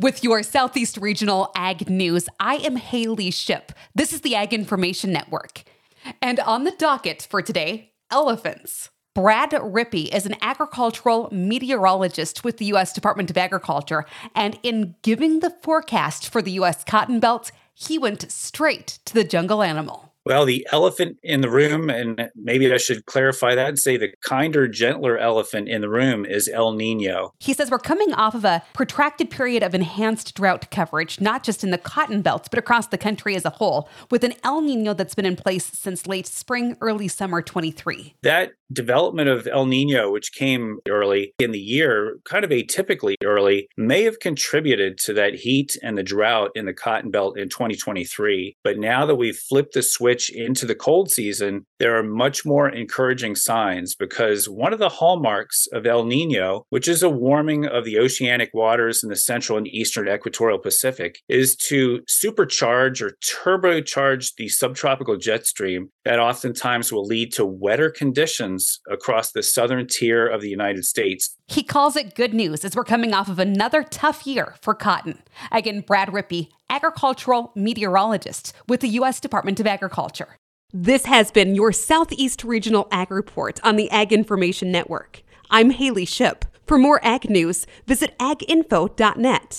With your Southeast Regional Ag News, I am Haley Ship. This is the Ag Information Network. And on the docket for today, elephants. Brad Rippey is an agricultural meteorologist with the U.S. Department of Agriculture, and in giving the forecast for the U.S. cotton belt, he went straight to the jungle animal. Well, the elephant in the room, and maybe I should clarify that and say the kinder, gentler elephant in the room is El Nino. He says we're coming off of a protracted period of enhanced drought coverage, not just in the cotton belts, but across the country as a whole, with an El Nino that's been in place since late spring, early summer 23. That development of El Nino, which came early in the year, kind of atypically early, may have contributed to that heat and the drought in the cotton belt in 2023. But now that we've flipped the switch into the cold season, there are much more encouraging signs because one of the hallmarks of El Nino, which is a warming of the oceanic waters in the central and eastern equatorial Pacific, is to supercharge or turbocharge the subtropical jet stream that oftentimes will lead to wetter conditions across the southern tier of the United States. He calls it good news as we're coming off of another tough year for cotton. Again, Brad Rippey, agricultural meteorologist with the U.S. Department of Agriculture. This has been your Southeast Regional Ag Report on the Ag Information Network. I'm Haley Ship. For more ag news, visit aginfo.net.